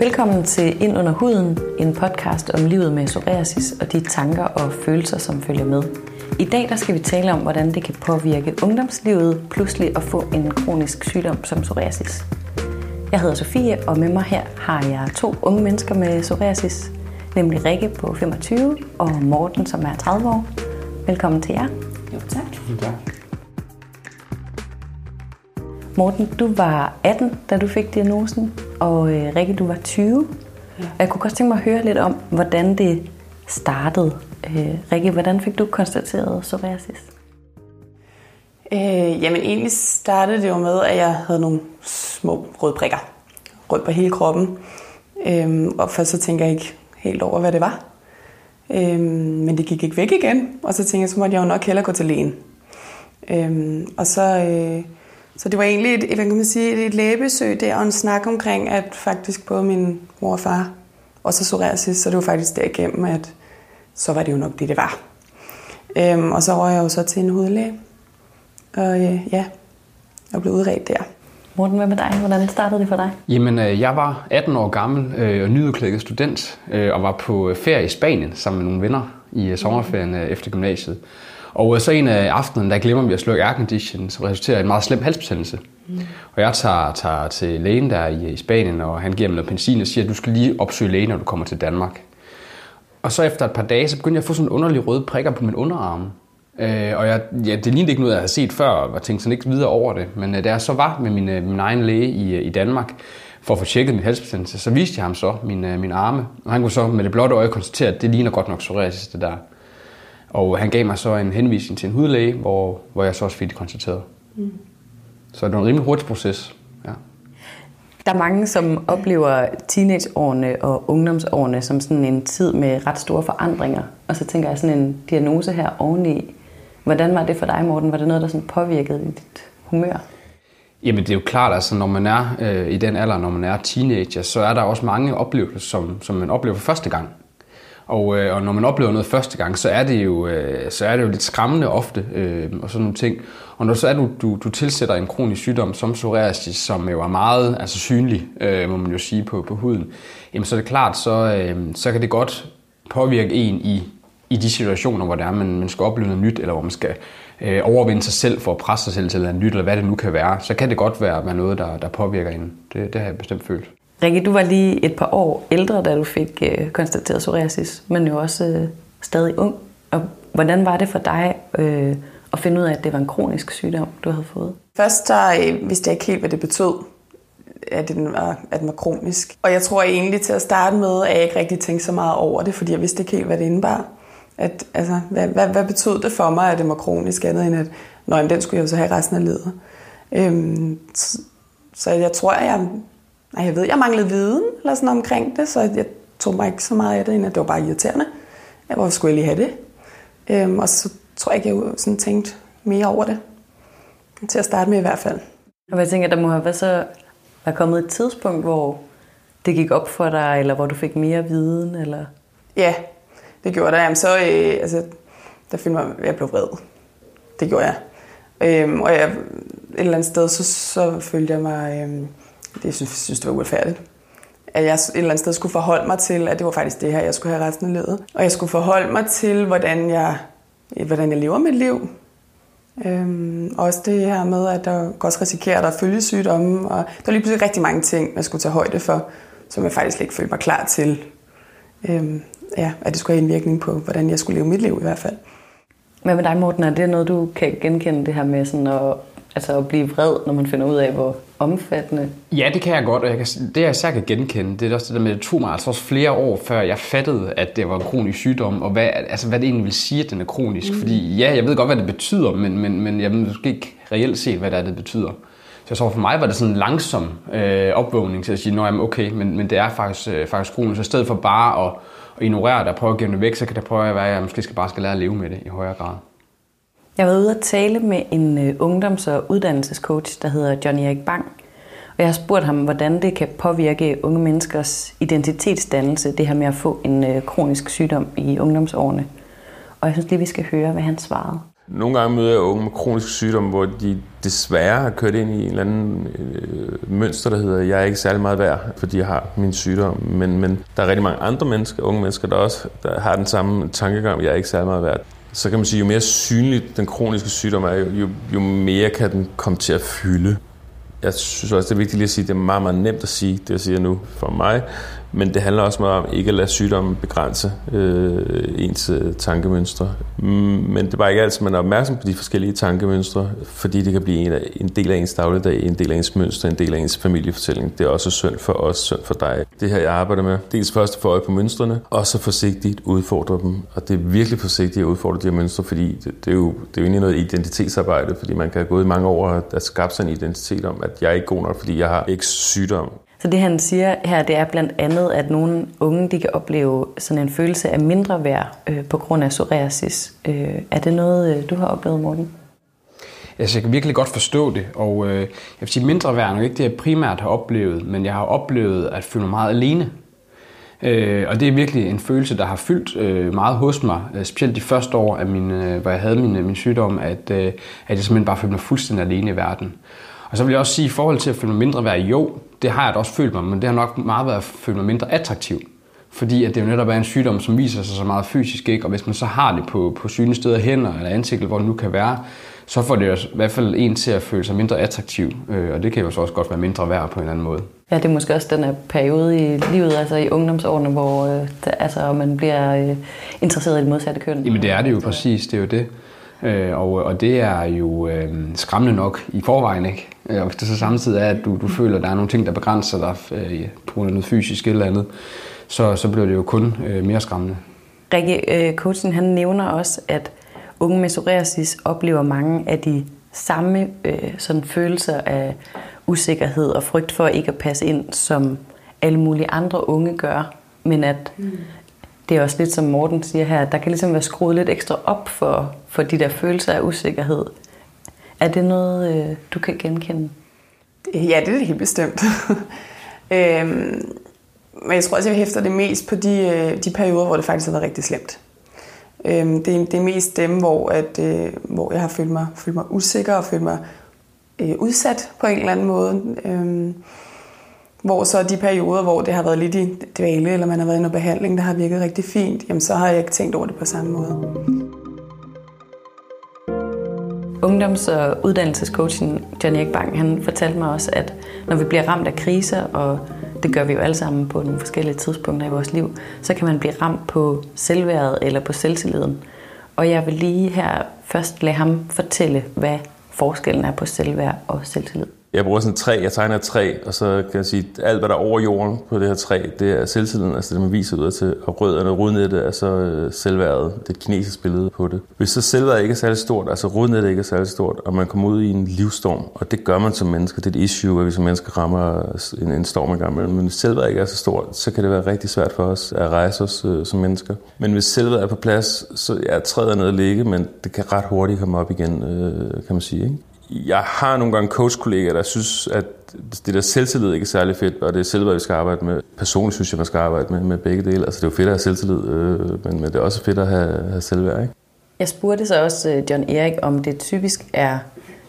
Velkommen til Ind under huden, en podcast om livet med psoriasis og de tanker og følelser, som følger med. I dag der skal vi tale om, hvordan det kan påvirke ungdomslivet pludselig at få en kronisk sygdom som psoriasis. Jeg hedder Sofie, og med mig her har jeg to unge mennesker med psoriasis, nemlig Rikke på 25 og Morten, som er 30 år. Velkommen til jer. Jo, tak. Tak. Morten, du var 18, da du fik diagnosen, og øh, Rikke, du var 20. Ja. Jeg kunne godt tænke mig at høre lidt om, hvordan det startede. Øh, Rikke, hvordan fik du konstateret psoriasis? Øh, jamen egentlig startede det jo med, at jeg havde nogle små røde prikker. Rød på hele kroppen. Øh, og først så tænker jeg ikke helt over, hvad det var. Øh, men det gik ikke væk igen. Og så tænkte jeg, så måtte jeg jo nok hellere gå til lægen. Øh, og så... Øh, så det var egentlig et, hvad kan man sige, et lægebesøg der, og en snak omkring, at faktisk både min mor og far også psoriasis, så det var faktisk derigennem, at så var det jo nok det, det var. Øhm, og så var jeg jo så til en hudlæge, og øh, ja, jeg blev udredt der. Morten, hvad med dig? Hvordan startede det for dig? Jamen, øh, jeg var 18 år gammel øh, og nyudklækket student, øh, og var på ferie i Spanien sammen med nogle venner i øh, sommerferien øh, efter gymnasiet. Og så en af aftenen, der glemmer vi at slukke aircondition, som resulterer i en meget slem halsbetændelse. Mm. Og jeg tager, tager til lægen der i, i Spanien, og han giver mig noget benzin og siger, at du skal lige opsøge lægen, når du kommer til Danmark. Og så efter et par dage, så begyndte jeg at få sådan en underlig røde prikker på min underarm. Øh, og jeg, ja, det lignede ikke noget, jeg havde set før, og jeg tænkte sådan ikke videre over det. Men øh, da jeg så var med min, øh, min egen læge i, øh, i Danmark, for at få tjekket min halsbetændelse, så viste jeg ham så min, øh, min arme. Og han kunne så med det blotte øje konstatere, at det ligner godt nok psoriasis, det der. Og han gav mig så en henvisning til en hudlæge, hvor, hvor jeg så også fik det konstateret. Mm. Så det var en rimelig hurtig proces. Ja. Der er mange, som oplever teenageårene og ungdomsårene som sådan en tid med ret store forandringer. Og så tænker jeg sådan en diagnose her oveni. Hvordan var det for dig, Morten? Var det noget, der sådan påvirkede dit humør? Jamen det er jo klart, altså når man er øh, i den alder, når man er teenager, så er der også mange oplevelser, som, som man oplever for første gang. Og, øh, og når man oplever noget første gang, så er det jo, øh, så er det jo lidt skræmmende ofte øh, og sådan nogle ting. Og når så er du, du, du tilsætter en kronisk sygdom som psoriasis, som jo er meget altså synlig, øh, må man jo sige, på, på huden, jamen så er det klart, så, øh, så kan det godt påvirke en i, i de situationer, hvor det er, man, man skal opleve noget nyt, eller hvor man skal øh, overvinde sig selv for at presse sig selv til noget nyt, eller hvad det nu kan være, så kan det godt være, være noget, der, der påvirker en. Det, det har jeg bestemt følt. Rikke, du var lige et par år ældre, da du fik øh, konstateret psoriasis, men jo også øh, stadig ung. Og hvordan var det for dig øh, at finde ud af, at det var en kronisk sygdom, du havde fået? Først så øh, vidste jeg ikke helt, hvad det betød, at den, var, at den var kronisk. Og jeg tror egentlig til at starte med, at jeg ikke rigtig tænkte så meget over det, fordi jeg vidste ikke helt, hvad det indebar. At, altså, hvad, hvad, hvad betød det for mig, at det var kronisk, andet end at når den skulle jeg jo så have resten af livet. Øhm, så, så jeg tror, at jeg Nej, jeg ved, jeg manglede viden eller sådan omkring det, så jeg tog mig ikke så meget af det, end at det var bare irriterende. Jeg var skulle jeg lige have det? Øhm, og så tror jeg ikke, jeg sådan tænkte mere over det. Til at starte med i hvert fald. Og jeg tænker, der må have været så være kommet et tidspunkt, hvor det gik op for dig, eller hvor du fik mere viden, eller? Ja, det gjorde der. Jamen, så, øh, altså, der følte mig, jeg blev vred. Det gjorde jeg. Øhm, og jeg, et eller andet sted, så, så følte jeg mig... Øh, det synes, synes det var uretfærdigt. At jeg et eller andet sted skulle forholde mig til, at det var faktisk det her, jeg skulle have resten af livet. Og jeg skulle forholde mig til, hvordan jeg, hvordan jeg lever mit liv. Øhm, også det her med, at der også risikerer, at der er følgesygdomme. Og der var lige pludselig rigtig mange ting, jeg skulle tage højde for, som jeg faktisk ikke følte mig klar til. Øhm, ja, at det skulle have indvirkning på, hvordan jeg skulle leve mit liv i hvert fald. Men med dig, Morten? Er det noget, du kan genkende det her med sådan at, altså at blive vred, når man finder ud af, hvor omfattende? Ja, det kan jeg godt, og jeg kan, det jeg især kan genkende, det er også det der med, det tog mig altså også flere år, før jeg fattede, at det var en kronisk sygdom, og hvad, altså, hvad det egentlig vil sige, at den er kronisk. Mm. Fordi ja, jeg ved godt, hvad det betyder, men, men, men jeg ved måske ikke reelt set, hvad det er, det betyder. Så jeg tror, for mig var det sådan en langsom øh, opvågning til at sige, at okay, men, men det er faktisk, øh, faktisk kronisk. Så i stedet for bare at, at ignorere det og prøve at give det væk, så kan det prøve at være, at jeg måske skal bare skal lære at leve med det i højere grad. Jeg var ude at tale med en øh, ungdoms- og uddannelsescoach, der hedder Johnny Erik Bang. Og jeg har spurgt ham, hvordan det kan påvirke unge menneskers identitetsdannelse, det her med at få en øh, kronisk sygdom i ungdomsårene. Og jeg synes lige, vi skal høre, hvad han svarede. Nogle gange møder jeg unge med kronisk sygdom, hvor de desværre har kørt ind i en eller anden øh, mønster, der hedder, jeg er ikke særlig meget værd, fordi jeg har min sygdom. Men, men der er rigtig mange andre mennesker, unge mennesker, der også der har den samme tankegang, jeg er ikke særlig meget værd. Så kan man sige, jo mere synligt den kroniske sygdom er, jo, jo mere kan den komme til at fylde. Jeg synes også, det er vigtigt lige at sige, at det er meget, meget nemt at sige, det jeg siger nu for mig. Men det handler også meget om ikke at lade sygdommen begrænse øh, ens øh, tankemønstre. Mm, men det er bare ikke altid, man er opmærksom på de forskellige tankemønstre, fordi det kan blive en, af, en del af ens dagligdag, en del af ens mønster, en del af ens familiefortælling. Det er også synd for os, synd for dig. Det her, jeg arbejder med, dels først at få øje på mønstrene, og så forsigtigt udfordre dem. Og det er virkelig forsigtigt at udfordre de her mønstre, fordi det, det er jo det er jo egentlig noget identitetsarbejde, fordi man kan gå i mange år og skabt sig en identitet om, at jeg er ikke god nok, fordi jeg har ikke sygdom. Så det han siger her, det er blandt andet, at nogle unge de kan opleve sådan en følelse af mindre værd øh, på grund af psoriasis. Øh, er det noget, øh, du har oplevet, Morten? Altså, jeg kan virkelig godt forstå det, og øh, jeg vil sige, mindre værd er nok ikke det, jeg primært har oplevet, men jeg har oplevet at føle mig meget alene. Øh, og det er virkelig en følelse, der har fyldt øh, meget hos mig, øh, specielt de første år, af min, øh, hvor jeg havde min, øh, min sygdom, at, øh, at jeg simpelthen bare følte mig fuldstændig alene i verden. Og så vil jeg også sige, i forhold til at føle mig mindre værd, jo, det har jeg da også følt mig, men det har nok meget været at føle mig mindre attraktiv. Fordi at det jo netop er en sygdom, som viser sig så meget fysisk, ikke? og hvis man så har det på, på synlige steder, hænder eller ansigtet, hvor det nu kan være, så får det jo i hvert fald en til at føle sig mindre attraktiv, øh, og det kan jo så også godt være mindre værd på en eller anden måde. Ja, det er måske også den her periode i livet, altså i ungdomsårene, hvor øh, der, altså, man bliver øh, interesseret i det modsatte køn. Jamen det er det jo præcis, det er jo det. Øh, og, og det er jo øh, skræmmende nok i forvejen, ikke? Og hvis det så samtidig er, at du, du føler, at der er nogle ting, der begrænser dig øh, på grund af noget fysisk eller andet, så, så bliver det jo kun øh, mere skræmmende. Rikke, øh, coachen, han nævner også, at unge med psoriasis oplever mange af de samme øh, sådan følelser af usikkerhed og frygt for ikke at passe ind, som alle mulige andre unge gør. Men at mm det er også lidt som Morten siger her, at der kan ligesom være skruet lidt ekstra op for, for de der følelser af usikkerhed. Er det noget, øh, du kan genkende? Ja, det er det helt bestemt. øhm, men jeg tror også, jeg hæfter det mest på de, øh, de perioder, hvor det faktisk har været rigtig slemt. Øhm, det, er, det er mest dem, hvor, at, øh, hvor jeg har følt mig, følt mig usikker og følt mig øh, udsat på en eller anden måde. Øhm, hvor så de perioder, hvor det har været lidt i dvale, eller man har været i noget behandling, der har virket rigtig fint, jamen så har jeg ikke tænkt over det på samme måde. Ungdoms- og uddannelsescoachen John Erik Bang, han fortalte mig også, at når vi bliver ramt af kriser, og det gør vi jo alle sammen på nogle forskellige tidspunkter i vores liv, så kan man blive ramt på selvværdet eller på selvtilliden. Og jeg vil lige her først lade ham fortælle, hvad forskellen er på selvværd og selvtillid. Jeg bruger sådan et træ, jeg tegner et træ, og så kan jeg sige, at alt hvad der er over jorden på det her træ, det er selvtilliden, altså det man viser ud til. Og rødderne, rodnettet er så øh, selvværdet. Det er et kinesisk billede på det. Hvis så selvværdet ikke er særlig stort, altså rodnettet ikke er særlig stort, og man kommer ud i en livsstorm, og det gør man som mennesker, det er et issue, at vi som mennesker rammer en, en storm engang men hvis selvværdet ikke er så stort, så kan det være rigtig svært for os at rejse os øh, som mennesker. Men hvis selvværdet er på plads, så ja, træet er nede at ligge, men det kan ret hurtigt komme op igen, øh, kan man sige. Ikke? Jeg har nogle gange coachkollegaer, der synes, at det der selvtillid ikke er særlig fedt, og det er selvværd, vi skal arbejde med. Personligt synes jeg, man skal arbejde med, med begge dele. Altså, det er jo fedt at have selvtillid, øh, men, men det er også fedt at have, have selvværd. Ikke? Jeg spurgte så også øh, John Erik, om det typisk er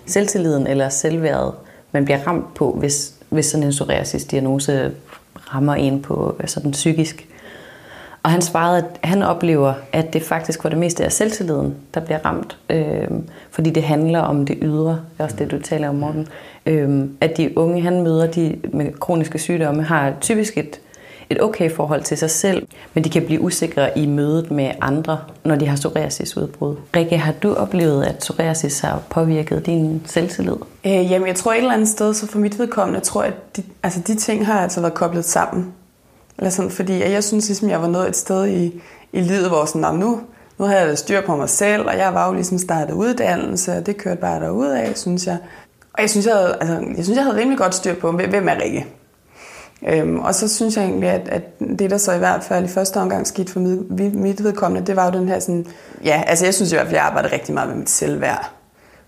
selvtilliden eller selvværdet, man bliver ramt på, hvis, hvis sådan en psoriasis-diagnose rammer en på øh, sådan psykisk. Og han svarede, at han oplever, at det faktisk for det meste er selvtilliden, der bliver ramt. Øh, fordi det handler om det ydre. Det er også det, du taler om, Morten. Øh, at de unge, han møder de med kroniske sygdomme, har typisk et, et okay forhold til sig selv, men de kan blive usikre i mødet med andre, når de har psoriasisudbrud. Rikke, har du oplevet, at psoriasis har påvirket din selvtillid? Øh, jamen, jeg tror et eller andet sted, så for mit vedkommende, tror jeg at de, altså, de ting har altså været koblet sammen. Eller sådan, fordi jeg synes ligesom, jeg var nået et sted i, i livet, hvor sådan, nu, nu havde jeg styr på mig selv, og jeg var jo ligesom startet uddannelse, og det kørte bare derud af, synes jeg. Og jeg synes, jeg havde, altså, jeg synes, jeg havde rimelig godt styr på, hvem er Rikke? Øhm, og så synes jeg egentlig, at, at det, der så i hvert fald i første omgang skete for mit, mit vedkommende, det var jo den her sådan... Ja, altså jeg synes i hvert fald, jeg arbejdede rigtig meget med mit selvværd.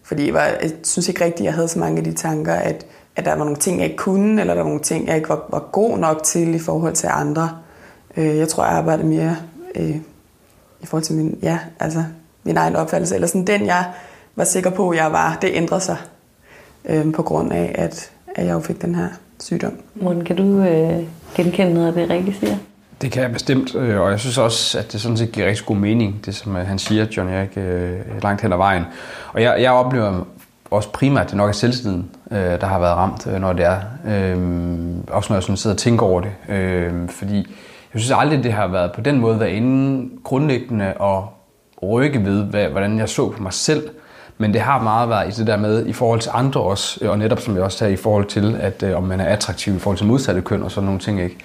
Fordi jeg, var, jeg synes ikke rigtigt, jeg havde så mange af de tanker, at at der var nogle ting, jeg ikke kunne, eller der var nogle ting, jeg ikke var, var god nok til i forhold til andre. Øh, jeg tror, jeg arbejdede mere øh, i forhold til min, ja, altså, min egen opfattelse, eller sådan den, jeg var sikker på, jeg var, det ændrede sig øh, på grund af, at, at jeg jo fik den her sygdom. Morten, kan du øh, genkende noget af det, Rikke siger? Det kan jeg bestemt, øh, og jeg synes også, at det sådan set giver rigtig god mening, det som øh, han siger, John Erik, øh, langt hen ad vejen. Og jeg, jeg oplever også primært, det nok er selvtiden, øh, der har været ramt, øh, når det er. Øh, også når jeg sådan sidder og tænker over det. Fordi jeg synes aldrig, det har været på den måde været inden grundlæggende at rykke ved, hvordan jeg så på mig selv. Men det har meget været i det der med, i forhold til andre også, og netop som jeg også sagde, i forhold til, at om man er attraktiv i forhold til modsatte køn og sådan nogle ting. Ikke?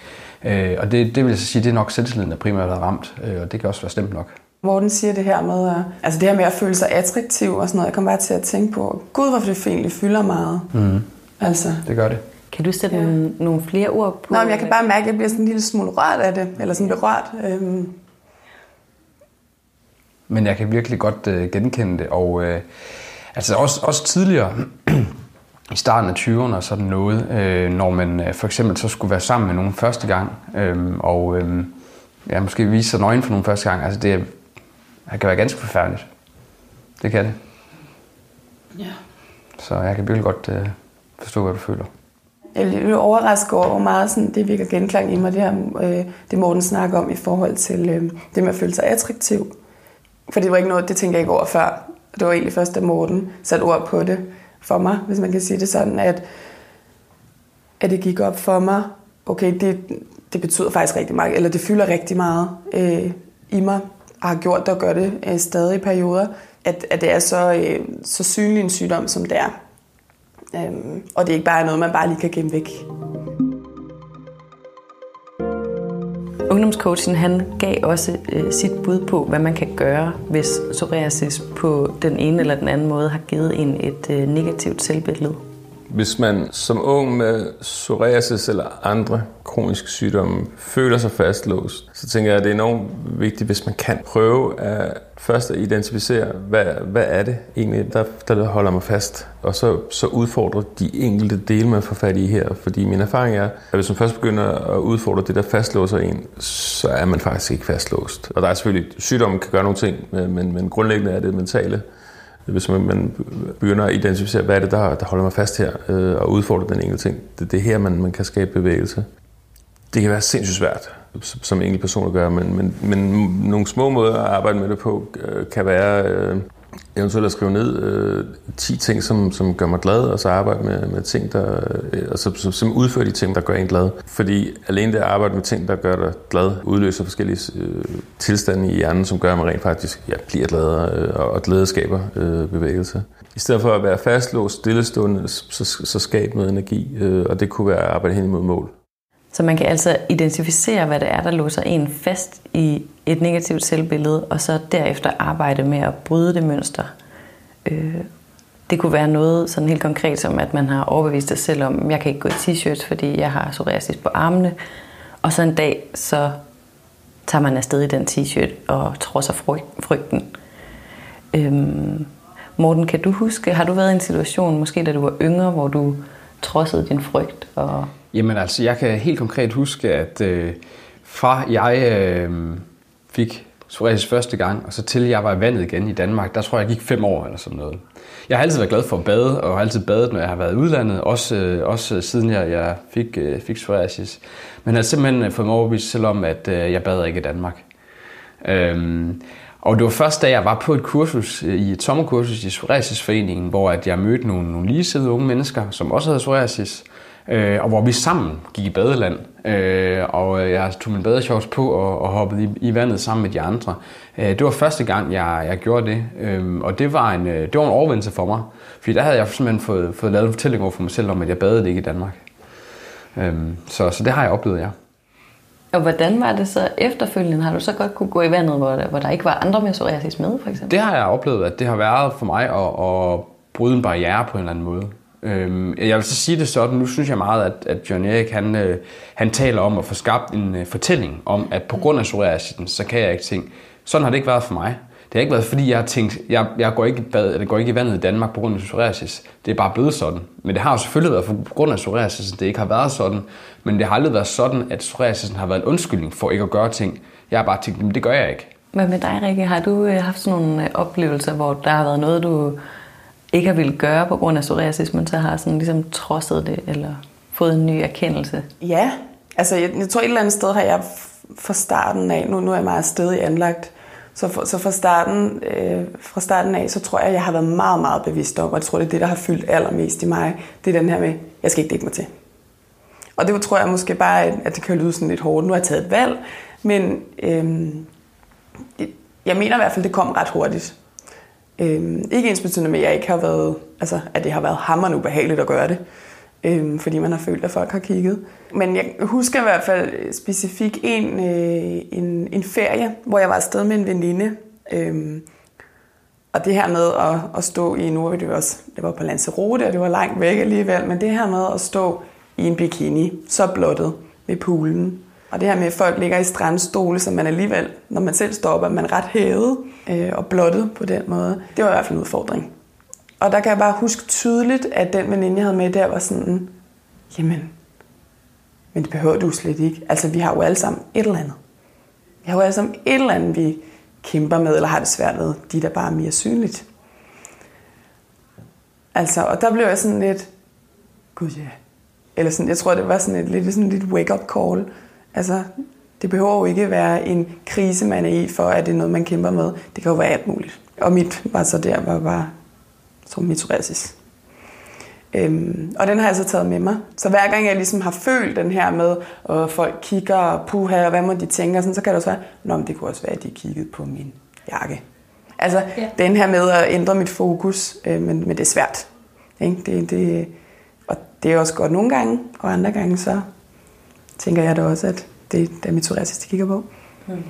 Øh, og det, det vil jeg så sige, det er nok selvtilliden, der primært har ramt, øh, og det kan også være stemt nok. Morten siger det her med, at, altså det her med at føle sig attraktiv og sådan noget, jeg kommer bare til at tænke på, gud, hvorfor det egentlig fylder meget. Mm. Altså. Det gør det. Kan du sætte ja. nogle, nogle flere ord på? Nå, men jeg kan bare mærke, at jeg bliver sådan en lille smule rørt af det, eller sådan berørt. Øhm. Men jeg kan virkelig godt øh, genkende det, og øh, altså også, også tidligere, i starten af 20'erne og sådan noget, øh, når man øh, for eksempel så skulle være sammen med nogen første gang, øh, og øh, ja, måske vise sig nøgen for nogen første gang. Altså det, det kan være ganske forfærdeligt. Det kan det. Ja. Så jeg kan virkelig godt øh, forstå, hvad du føler. Jeg er overrasket over, hvor meget sådan, det virker genklang i mig, det her, øh, det Morten snakker om i forhold til øh, det med at føle sig attraktiv. For det var ikke noget, det tænkte jeg ikke over før. Det var egentlig først, da Morten satte ord på det for mig, hvis man kan sige det sådan, at, at det gik op for mig, okay, det, det betyder faktisk rigtig meget, eller det fylder rigtig meget øh, i mig, og har gjort det og gør det øh, stadig i perioder, at, at det er så, øh, så synlig en sygdom, som det er. Øhm, og det er ikke bare noget, man bare lige kan gemme væk. Ungdomscoachen han gav også øh, sit bud på, hvad man kan gøre, hvis psoriasis på den ene eller den anden måde har givet en et øh, negativt selvbillede. Hvis man som ung med psoriasis eller andre kroniske sygdomme føler sig fastlåst, så tænker jeg, at det er enormt vigtigt, hvis man kan prøve at først at identificere, hvad, hvad er det egentlig, der, der holder mig fast, og så, så udfordre de enkelte dele, man får fat i her. Fordi min erfaring er, at hvis man først begynder at udfordre det, der fastlåser en, så er man faktisk ikke fastlåst. Og der er selvfølgelig, sygdommen kan gøre nogle ting, men, men grundlæggende er det mentale hvis man, man begynder at identificere, hvad er det, der, der holder mig fast her, øh, og udfordre den enkelte ting. Det, det er her, man, man kan skabe bevægelse. Det kan være sindssygt svært, som enkelt person at gøre, men, men, men nogle små måder at arbejde med det på øh, kan være øh, eventuelt at skrive ned øh, 10 ting, som, som gør mig glad, og så arbejde med, med ting, der, øh, så, som, som udfører de ting, der gør en glad. Fordi alene det at arbejde med ting, der gør dig glad, udløser forskellige øh, tilstande i hjernen, som gør, at man rent faktisk ja, bliver gladere, øh, og glæde skaber øh, bevægelse. I stedet for at være fastlåst, stillestående, så, så skab noget energi, øh, og det kunne være at arbejde hen imod mål. Så man kan altså identificere, hvad det er, der låser en fast i et negativt selvbillede, og så derefter arbejde med at bryde det mønster. Øh, det kunne være noget sådan helt konkret, som at man har overbevist sig selv om, jeg kan ikke gå i t-shirts, fordi jeg har psoriasis på armene. Og så en dag, så tager man afsted i den t-shirt og trodser frygten. Øhm, Morten, kan du huske, har du været i en situation, måske da du var yngre, hvor du trodsede din frygt og Jamen altså, jeg kan helt konkret huske, at øh, fra jeg øh, fik psoriasis første gang, og så til jeg var i vandet igen i Danmark, der tror jeg, jeg gik fem år eller sådan noget. Jeg har altid været glad for at bade, og har altid badet, når jeg har været i udlandet, også, øh, også siden jeg, jeg fik, øh, fik psoriasis. Men jeg har simpelthen øh, fået mig overbevist selvom at øh, jeg bader ikke i Danmark. Øhm, og det var først, da jeg var på et kursus, øh, i et sommerkursus i Psoriasisforeningen, hvor at jeg mødte nogle, nogle ligesidede unge mennesker, som også havde psoriasis, øh, og hvor vi sammen gik i badeland. Øh, og jeg tog min badeshorts på og, og hoppede i, i vandet sammen med de andre. Øh, det var første gang, jeg, jeg gjorde det, øh, og det var, en, øh, det var en overvindelse for mig. Fordi der havde jeg simpelthen fået, fået lavet en fortælling over for mig selv om, at jeg badede ikke i Danmark. Øh, så, så det har jeg oplevet, ja. Og hvordan var det så efterfølgende? Har du så godt kunne gå i vandet, hvor der, hvor der ikke var andre med psoriasis med, for eksempel? Det har jeg oplevet, at det har været for mig at, at bryde en barriere på en eller anden måde. Øhm, jeg vil så sige det sådan, nu synes jeg meget, at, at John Erik han, øh, han taler om at få skabt en øh, fortælling om, at på grund af psoriasisen, så kan jeg ikke ting. Sådan har det ikke været for mig. Det har ikke været, fordi jeg har tænkt, jeg, jeg går, ikke bad, eller går ikke i vandet i Danmark på grund af psoriasis. Det er bare blevet sådan. Men det har jo selvfølgelig været på grund af psoriasis, det ikke har været sådan. Men det har aldrig været sådan, at psoriasisen har været en undskyldning for ikke at gøre ting. Jeg har bare tænkt, men det gør jeg ikke. Hvad med dig, Rikke? Har du øh, haft sådan nogle øh, oplevelser, hvor der har været noget, du ikke har ville gøre på grund af psoriasis, men så har sådan ligesom trodset det, eller fået en ny erkendelse? Ja, altså jeg, jeg tror et eller andet sted har jeg fra starten af, nu, nu er jeg meget stedig anlagt, så, for, så fra, starten, øh, fra starten af, så tror jeg, jeg har været meget, meget bevidst om, og jeg tror, det er det, der har fyldt allermest i mig, det er den her med, jeg skal ikke dække mig til. Og det tror jeg måske bare, at det kan lyde sådan lidt hårdt. Nu har jeg taget et valg, men øh, jeg mener i hvert fald, det kom ret hurtigt. Øhm, ikke ens betydende med, at jeg ikke har været, altså, at det har været hammerende ubehageligt at gøre det. Øhm, fordi man har følt, at folk har kigget. Men jeg husker i hvert fald specifikt en, øh, en, en ferie, hvor jeg var afsted med en veninde. Øhm, og det her med at, at stå i, nu det var, også, det var på Lanzarote, og det var langt væk alligevel, men det her med at stå i en bikini, så blottet ved poolen. Og det her med, at folk ligger i strandstole, som man alligevel, når man selv står op, er man ret hævet øh, og blottet på den måde. Det var i hvert fald en udfordring. Og der kan jeg bare huske tydeligt, at den veninde, jeg havde med der, var sådan, jamen, men det behøver du slet ikke. Altså, vi har jo alle sammen et eller andet. Vi har jo alle sammen et eller andet, vi kæmper med, eller har det svært med. De der bare er mere synligt. Altså, og der blev jeg sådan lidt, gud ja. Eller sådan, jeg tror, det var sådan et lidt, sådan et wake-up call. Altså, det behøver jo ikke være en krise, man er i, for at det er noget, man kæmper med. Det kan jo være alt muligt. Og mit var så der, var bare som miturasis. Øhm, og den har jeg så taget med mig. Så hver gang jeg ligesom har følt den her med, at folk kigger, og puha, og hvad må de tænke, sådan, så kan det også være, Nå, men det kunne også være, at de kiggede på min jakke. Altså, ja. den her med at ændre mit fokus, øh, men, men det er svært. Ikke? Det, det, og det er også godt nogle gange, og andre gange så tænker jeg da også, at det er mit psoriasis, de kigger på. Mm.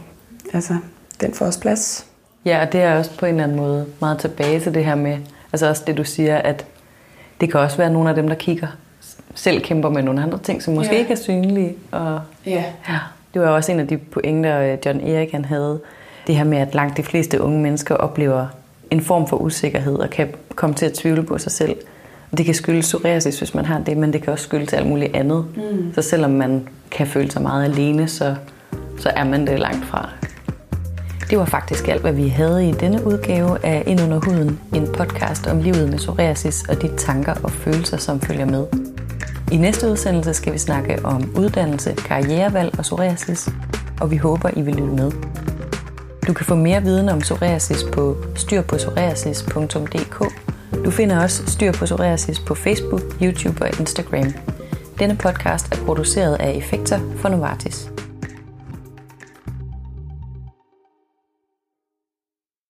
Altså, den får også plads. Ja, og det er også på en eller anden måde meget tilbage til det her med, altså også det du siger, at det kan også være nogle af dem, der kigger, selv kæmper med nogle andre ting, som måske ja. ikke er synlige. Og, ja. ja. Det var også en af de pointer, øh, John Erik han havde. Det her med, at langt de fleste unge mennesker oplever en form for usikkerhed og kan komme til at tvivle på sig selv. Det kan skyldes psoriasis, hvis man har det, men det kan også skyldes alt muligt andet. Mm. Så selvom man kan føle sig meget alene, så, så er man det langt fra. Det var faktisk alt, hvad vi havde i denne udgave af Ind under huden, en podcast om livet med psoriasis og de tanker og følelser, som følger med. I næste udsendelse skal vi snakke om uddannelse, karrierevalg og psoriasis, og vi håber, I vil lytte med. Du kan få mere viden om psoriasis på styrpåpsoriasis.dk. Du finder også Styr på Psoriasis på Facebook, YouTube og Instagram. Denne podcast er produceret af Effekter for Novartis.